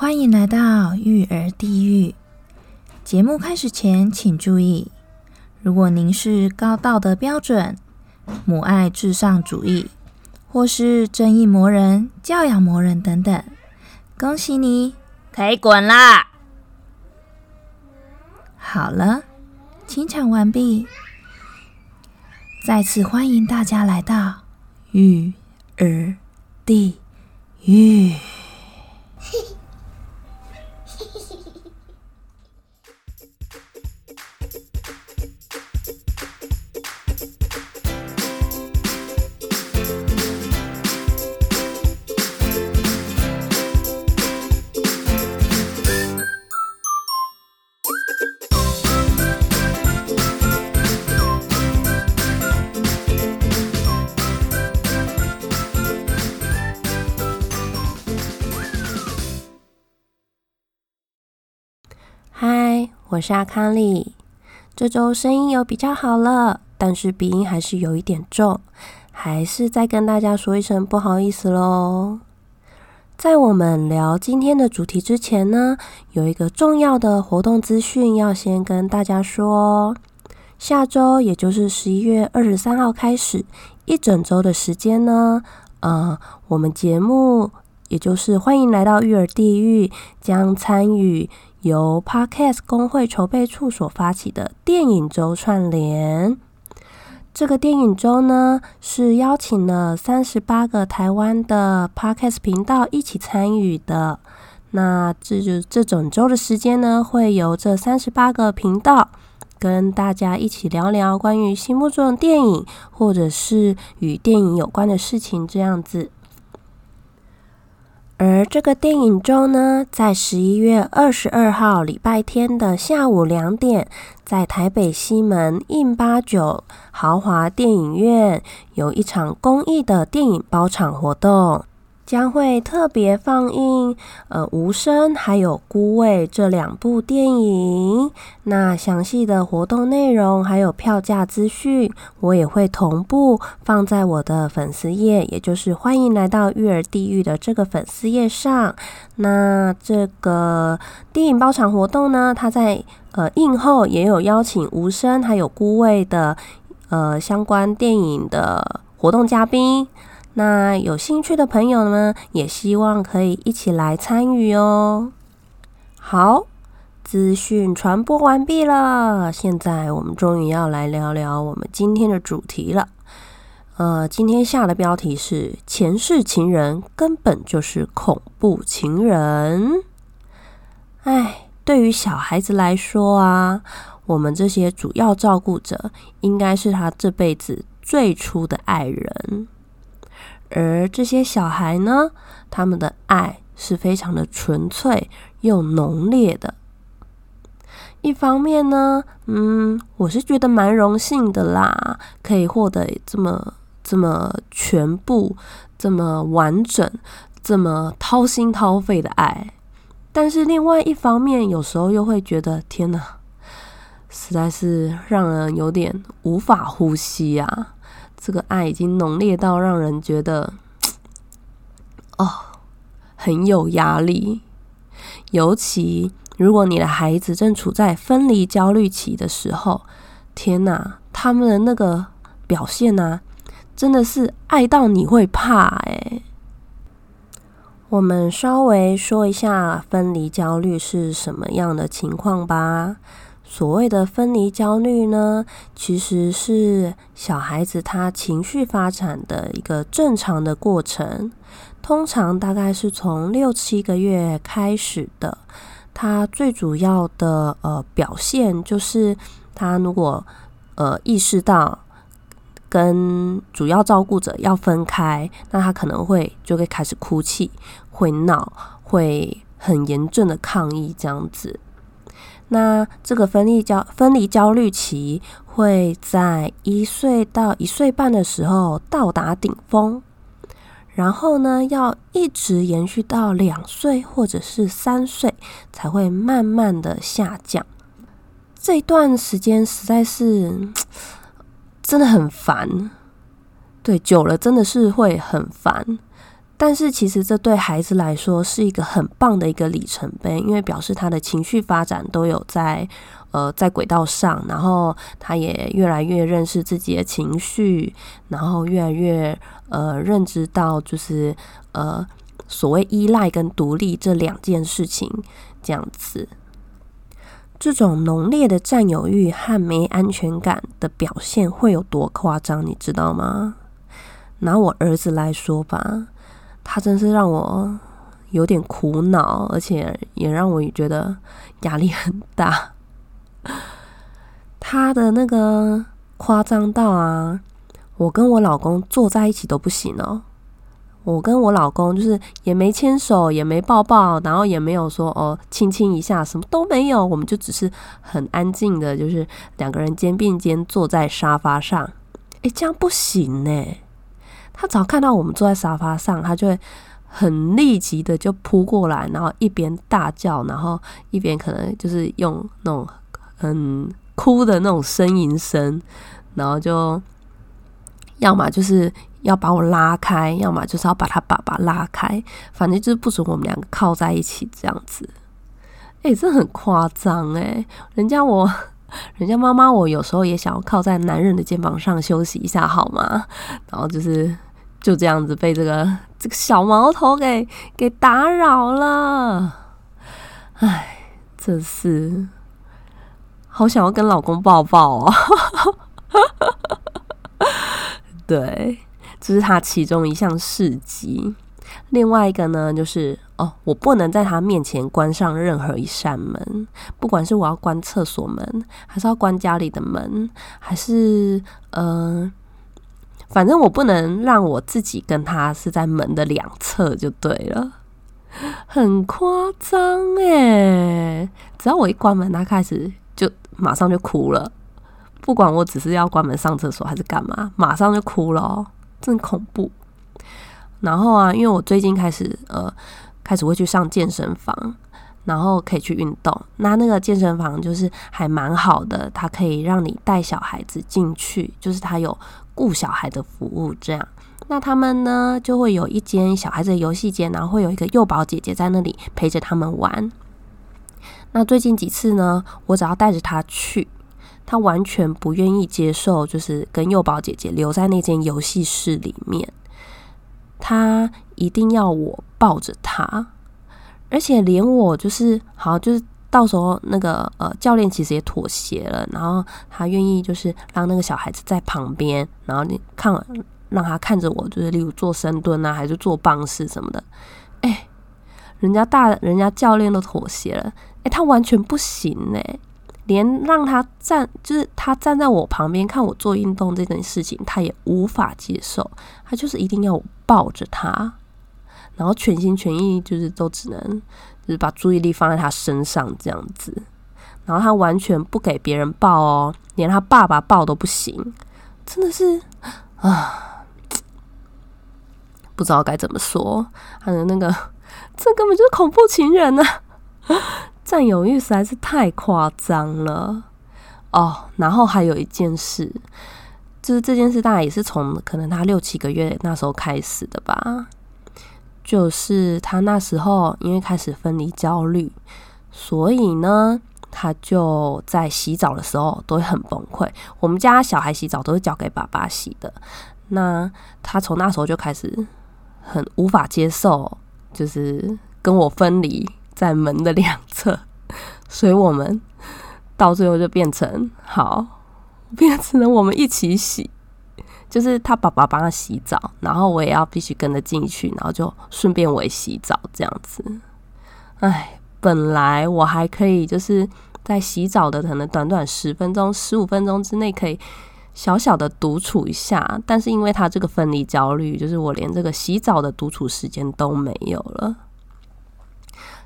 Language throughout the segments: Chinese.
欢迎来到育儿地狱。节目开始前，请注意：如果您是高道德标准、母爱至上主义，或是正义魔人、教养魔人等等，恭喜你，可以滚啦！好了，清场完毕。再次欢迎大家来到育儿地狱。我是阿康丽。这周声音有比较好了，但是鼻音还是有一点重，还是再跟大家说一声不好意思喽。在我们聊今天的主题之前呢，有一个重要的活动资讯要先跟大家说。下周，也就是十一月二十三号开始，一整周的时间呢，呃，我们节目也就是欢迎来到育儿地狱，将参与。由 Podcast 工会筹备处所发起的电影周串联，这个电影周呢是邀请了三十八个台湾的 Podcast 频道一起参与的。那这就这整周的时间呢，会由这三十八个频道跟大家一起聊聊关于心目中的电影，或者是与电影有关的事情，这样子。而这个电影周呢，在十一月二十二号礼拜天的下午两点，在台北西门印八九豪华电影院有一场公益的电影包场活动。将会特别放映呃《无声》还有《孤味》这两部电影。那详细的活动内容还有票价资讯，我也会同步放在我的粉丝页，也就是欢迎来到育儿地狱的这个粉丝页上。那这个电影包场活动呢，它在呃映后也有邀请《无声》还有《孤味》的呃相关电影的活动嘉宾。那有兴趣的朋友呢，也希望可以一起来参与哦。好，资讯传播完毕了，现在我们终于要来聊聊我们今天的主题了。呃，今天下的标题是“前世情人根本就是恐怖情人”。哎，对于小孩子来说啊，我们这些主要照顾者，应该是他这辈子最初的爱人。而这些小孩呢，他们的爱是非常的纯粹又浓烈的。一方面呢，嗯，我是觉得蛮荣幸的啦，可以获得这么这么全部、这么完整、这么掏心掏肺的爱。但是另外一方面，有时候又会觉得，天哪，实在是让人有点无法呼吸啊。这个爱已经浓烈到让人觉得，哦，很有压力。尤其如果你的孩子正处在分离焦虑期的时候，天哪，他们的那个表现呢，真的是爱到你会怕哎。我们稍微说一下分离焦虑是什么样的情况吧。所谓的分离焦虑呢，其实是小孩子他情绪发展的一个正常的过程，通常大概是从六七个月开始的。他最主要的呃表现就是，他如果呃意识到跟主要照顾者要分开，那他可能会就会开始哭泣，会闹，会很严重的抗议这样子。那这个分离焦分离焦虑期会在一岁到一岁半的时候到达顶峰，然后呢，要一直延续到两岁或者是三岁才会慢慢的下降。这段时间实在是真的很烦，对，久了真的是会很烦。但是其实这对孩子来说是一个很棒的一个里程碑，因为表示他的情绪发展都有在呃在轨道上，然后他也越来越认识自己的情绪，然后越来越呃认知到就是呃所谓依赖跟独立这两件事情这样子。这种浓烈的占有欲和没安全感的表现会有多夸张，你知道吗？拿我儿子来说吧，他真是让我有点苦恼，而且也让我觉得压力很大。他的那个夸张到啊，我跟我老公坐在一起都不行哦。我跟我老公就是也没牵手，也没抱抱，然后也没有说哦亲亲一下，什么都没有，我们就只是很安静的，就是两个人肩并肩坐在沙发上。诶，这样不行呢。他只要看到我们坐在沙发上，他就会很立即的就扑过来，然后一边大叫，然后一边可能就是用那种很哭的那种呻吟声，然后就要么就是要把我拉开，要么就是要把他爸爸拉开，反正就是不准我们两个靠在一起这样子。哎，这很夸张哎，人家我。人家妈妈，我有时候也想要靠在男人的肩膀上休息一下，好吗？然后就是就这样子被这个这个小毛头给给打扰了。唉，这是好想要跟老公抱抱哦。对，这是他其中一项事迹。另外一个呢，就是哦，我不能在他面前关上任何一扇门，不管是我要关厕所门，还是要关家里的门，还是呃，反正我不能让我自己跟他是在门的两侧就对了，很夸张诶，只要我一关门，他开始就马上就哭了，不管我只是要关门上厕所还是干嘛，马上就哭了，真恐怖。然后啊，因为我最近开始呃，开始会去上健身房，然后可以去运动。那那个健身房就是还蛮好的，它可以让你带小孩子进去，就是它有顾小孩的服务这样。那他们呢就会有一间小孩子的游戏间，然后会有一个幼保姐姐在那里陪着他们玩。那最近几次呢，我只要带着他去，他完全不愿意接受，就是跟幼保姐姐留在那间游戏室里面。他一定要我抱着他，而且连我就是好，就是到时候那个呃教练其实也妥协了，然后他愿意就是让那个小孩子在旁边，然后你看让他看着我，就是例如做深蹲啊，还是做棒式什么的。哎，人家大人家教练都妥协了，哎，他完全不行哎。连让他站，就是他站在我旁边看我做运动这件事情，他也无法接受。他就是一定要我抱着他，然后全心全意，就是都只能把注意力放在他身上这样子。然后他完全不给别人抱哦，连他爸爸抱都不行，真的是啊，不知道该怎么说。他的那个，这根本就是恐怖情人呢。占有欲实在是太夸张了哦，然后还有一件事，就是这件事大概也是从可能他六七个月那时候开始的吧，就是他那时候因为开始分离焦虑，所以呢，他就在洗澡的时候都会很崩溃。我们家小孩洗澡都是交给爸爸洗的，那他从那时候就开始很无法接受，就是跟我分离。在门的两侧，所以我们到最后就变成好，变成了我们一起洗，就是他爸爸帮他洗澡，然后我也要必须跟着进去，然后就顺便我也洗澡这样子。哎，本来我还可以就是在洗澡的可能短短十分钟、十五分钟之内可以小小的独处一下，但是因为他这个分离焦虑，就是我连这个洗澡的独处时间都没有了。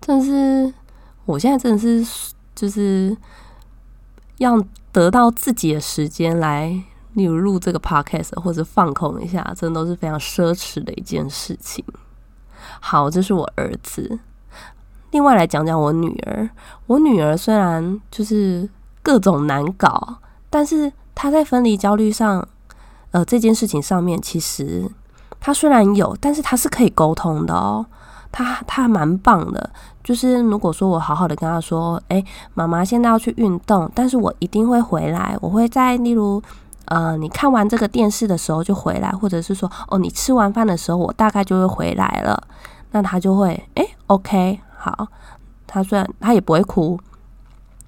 但是我现在真的是，就是要得到自己的时间来，例如录这个 podcast 或者放空一下，真的都是非常奢侈的一件事情。好，这是我儿子。另外来讲讲我女儿，我女儿虽然就是各种难搞，但是她在分离焦虑上，呃，这件事情上面，其实她虽然有，但是她是可以沟通的哦。他他蛮棒的，就是如果说我好好的跟他说，诶，妈妈现在要去运动，但是我一定会回来，我会在例如，呃，你看完这个电视的时候就回来，或者是说，哦，你吃完饭的时候我大概就会回来了，那他就会，诶 o k 好，他虽然他也不会哭，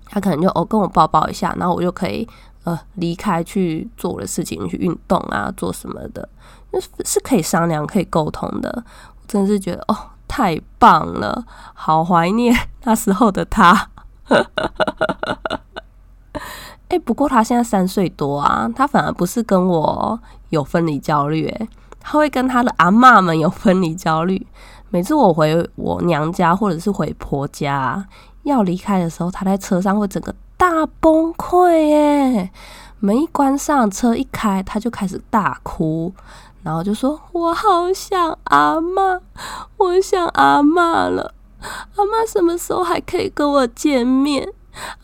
他可能就哦跟我抱抱一下，然后我就可以呃离开去做我的事情，去运动啊，做什么的，那是可以商量、可以沟通的，我真的是觉得哦。太棒了，好怀念那时候的他。哎，不过他现在三岁多啊，他反而不是跟我有分离焦虑，他会跟他的阿妈们有分离焦虑。每次我回我娘家或者是回婆家要离开的时候，他在车上会整个大崩溃哎！门一关上，车一开，他就开始大哭。然后就说：“我好想阿妈，我想阿妈了。阿妈什么时候还可以跟我见面？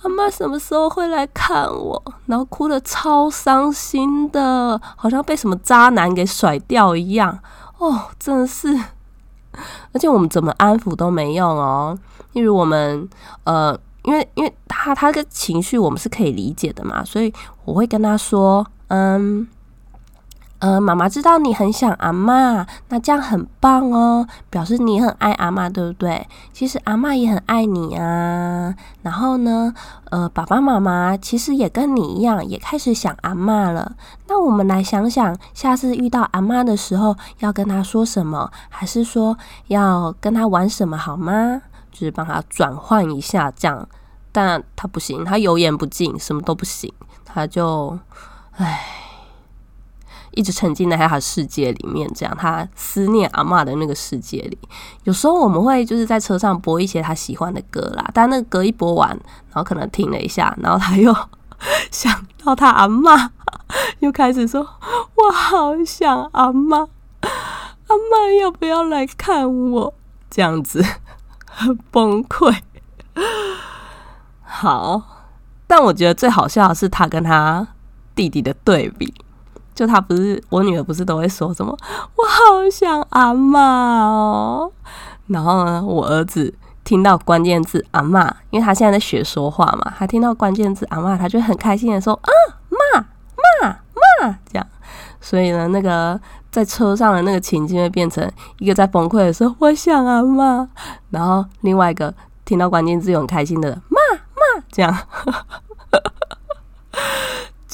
阿妈什么时候会来看我？”然后哭的超伤心的，好像被什么渣男给甩掉一样。哦，真的是，而且我们怎么安抚都没用哦。例如我们，呃，因为因为他他的情绪我们是可以理解的嘛，所以我会跟他说：“嗯。”呃，妈妈知道你很想阿妈，那这样很棒哦，表示你很爱阿妈，对不对？其实阿妈也很爱你啊。然后呢，呃，爸爸妈妈其实也跟你一样，也开始想阿妈了。那我们来想想，下次遇到阿妈的时候，要跟他说什么，还是说要跟他玩什么，好吗？就是帮他转换一下，这样。但他不行，他油盐不进，什么都不行，他就，唉。一直沉浸在他的世界里面，这样他思念阿妈的那个世界里。有时候我们会就是在车上播一些他喜欢的歌啦，但那个歌一播完，然后可能停了一下，然后他又想到他阿妈，又开始说：“我好想阿妈，阿妈要不要来看我？”这样子很 崩溃。好，但我觉得最好笑的是他跟他弟弟的对比。就他不是我女儿，不是都会说什么“我好想阿妈哦”，然后呢，我儿子听到关键字“阿妈”，因为他现在在学说话嘛，他听到关键字“阿妈”，他就很开心的说“啊妈妈妈”这样，所以呢，那个在车上的那个情境会变成一个在崩溃的时候“我想阿妈”，然后另外一个听到关键字又很开心的“妈妈”这样。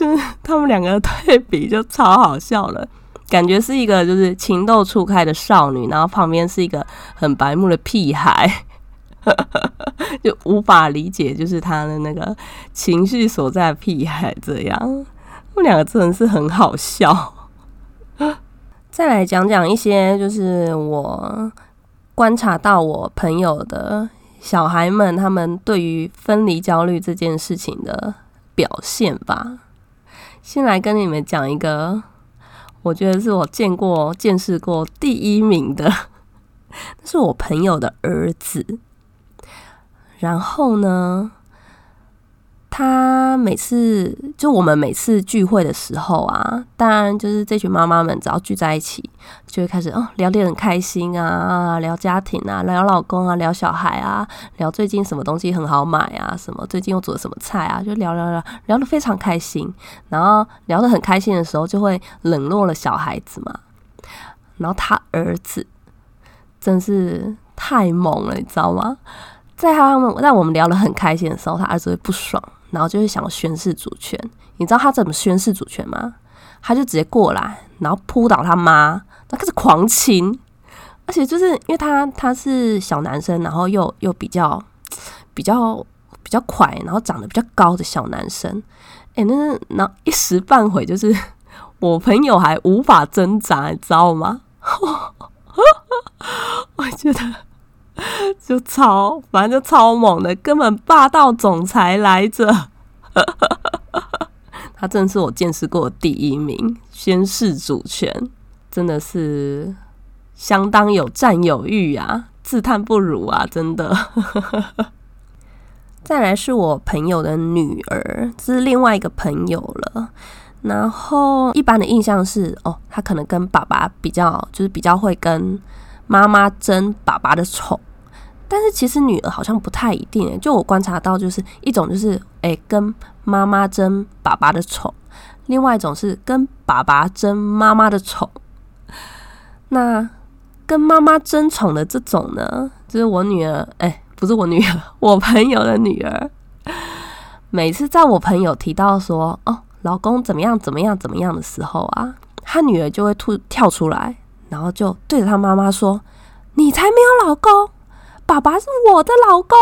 他们两个对比就超好笑了，感觉是一个就是情窦初开的少女，然后旁边是一个很白目的屁孩，就无法理解就是他的那个情绪所在屁孩这样，他们两个真的是很好笑。再来讲讲一些就是我观察到我朋友的小孩们他们对于分离焦虑这件事情的表现吧。先来跟你们讲一个，我觉得是我见过、见识过第一名的，那是我朋友的儿子。然后呢？他每次就我们每次聚会的时候啊，当然就是这群妈妈们只要聚在一起，就会开始哦聊得很开心啊，聊家庭啊，聊老公啊，聊小孩啊，聊最近什么东西很好买啊，什么最近又做了什么菜啊，就聊聊聊聊得非常开心。然后聊得很开心的时候，就会冷落了小孩子嘛。然后他儿子真是太猛了，你知道吗？在他们在我们聊得很开心的时候，他儿子会不爽。然后就是想宣誓主权，你知道他怎么宣誓主权吗？他就直接过来，然后扑倒他妈，他开始狂亲，而且就是因为他他是小男生，然后又又比较比较比较快，然后长得比较高的小男生，哎，那是那一时半会就是 我朋友还无法挣扎，你知道吗？我觉得。就超，反正就超猛的，根本霸道总裁来着。他真的是我见识过的第一名，宣誓主权，真的是相当有占有欲啊，自叹不如啊，真的。再来是我朋友的女儿，这是另外一个朋友了。然后一般的印象是，哦，他可能跟爸爸比较，就是比较会跟妈妈争爸爸的宠。但是其实女儿好像不太一定，就我观察到，就是一种就是诶跟妈妈争爸爸的宠，另外一种是跟爸爸争妈妈的宠。那跟妈妈争宠的这种呢，就是我女儿，哎，不是我女儿，我朋友的女儿。每次在我朋友提到说哦，老公怎么样怎么样怎么样的时候啊，他女儿就会突跳出来，然后就对着他妈妈说：“你才没有老公。”爸爸是我的老公，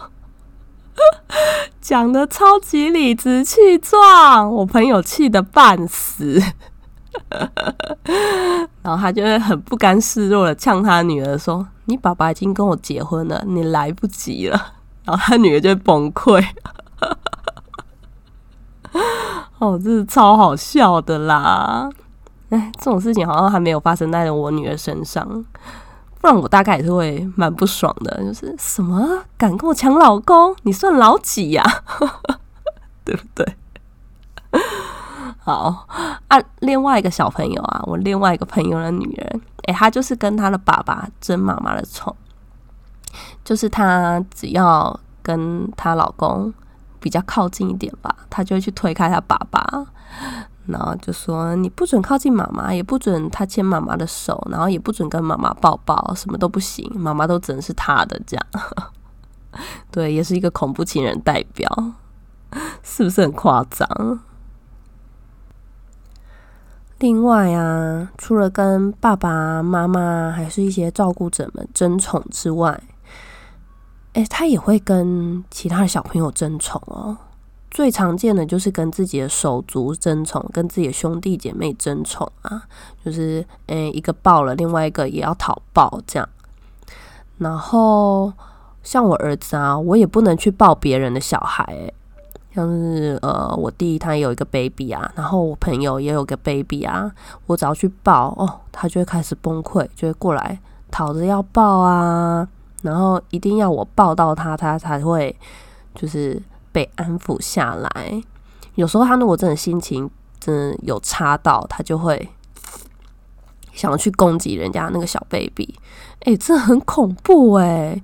讲的超级理直气壮，我朋友气得半死，然后他就会很不甘示弱的呛他女儿说：“你爸爸已经跟我结婚了，你来不及了。” 然后他女儿就崩溃，哦，这是超好笑的啦！哎，这种事情好像还没有发生在我女儿身上。不然我大概也是会蛮不爽的，就是什么敢跟我抢老公，你算老几呀？对不对？好啊，另外一个小朋友啊，我另外一个朋友的女人，诶，她就是跟她的爸爸争妈妈的宠，就是她只要跟她老公比较靠近一点吧，她就会去推开她爸爸。然后就说你不准靠近妈妈，也不准他牵妈妈的手，然后也不准跟妈妈抱抱，什么都不行，妈妈都只能是他的这样。对，也是一个恐怖情人代表，是不是很夸张？另外啊，除了跟爸爸妈妈还是一些照顾者们争宠之外，哎，他也会跟其他的小朋友争宠哦。最常见的就是跟自己的手足争宠，跟自己的兄弟姐妹争宠啊，就是诶一个抱了，另外一个也要讨抱这样。然后像我儿子啊，我也不能去抱别人的小孩，像是呃我弟他有一个 baby 啊，然后我朋友也有个 baby 啊，我只要去抱哦，他就会开始崩溃，就会过来讨着要抱啊，然后一定要我抱到他，他才会就是。被安抚下来，有时候他如果真的心情真的有差到，他就会想去攻击人家那个小 baby，哎，这很恐怖哎，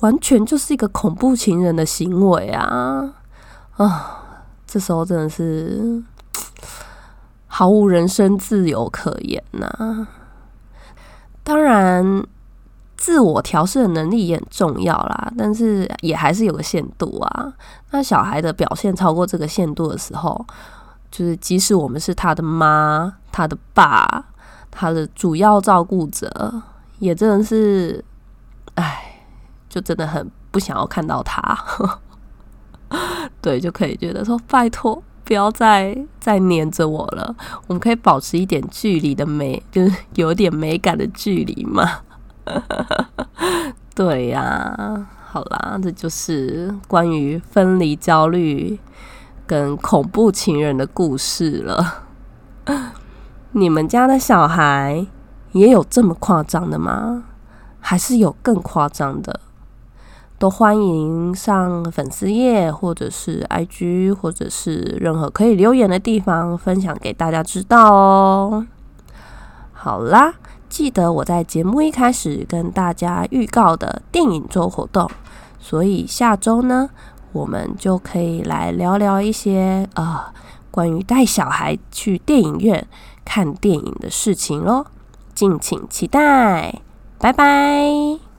完全就是一个恐怖情人的行为啊啊！这时候真的是毫无人身自由可言呐。当然。自我调试的能力也很重要啦，但是也还是有个限度啊。那小孩的表现超过这个限度的时候，就是即使我们是他的妈、他的爸、他的主要照顾者，也真的是，哎，就真的很不想要看到他。对，就可以觉得说，拜托，不要再再黏着我了，我们可以保持一点距离的美，就是有点美感的距离嘛。对呀，好啦，这就是关于分离焦虑跟恐怖情人的故事了。你们家的小孩也有这么夸张的吗？还是有更夸张的？都欢迎上粉丝页，或者是 IG，或者是任何可以留言的地方，分享给大家知道哦。好啦。记得我在节目一开始跟大家预告的电影周活动，所以下周呢，我们就可以来聊聊一些呃关于带小孩去电影院看电影的事情喽，敬请期待，拜拜。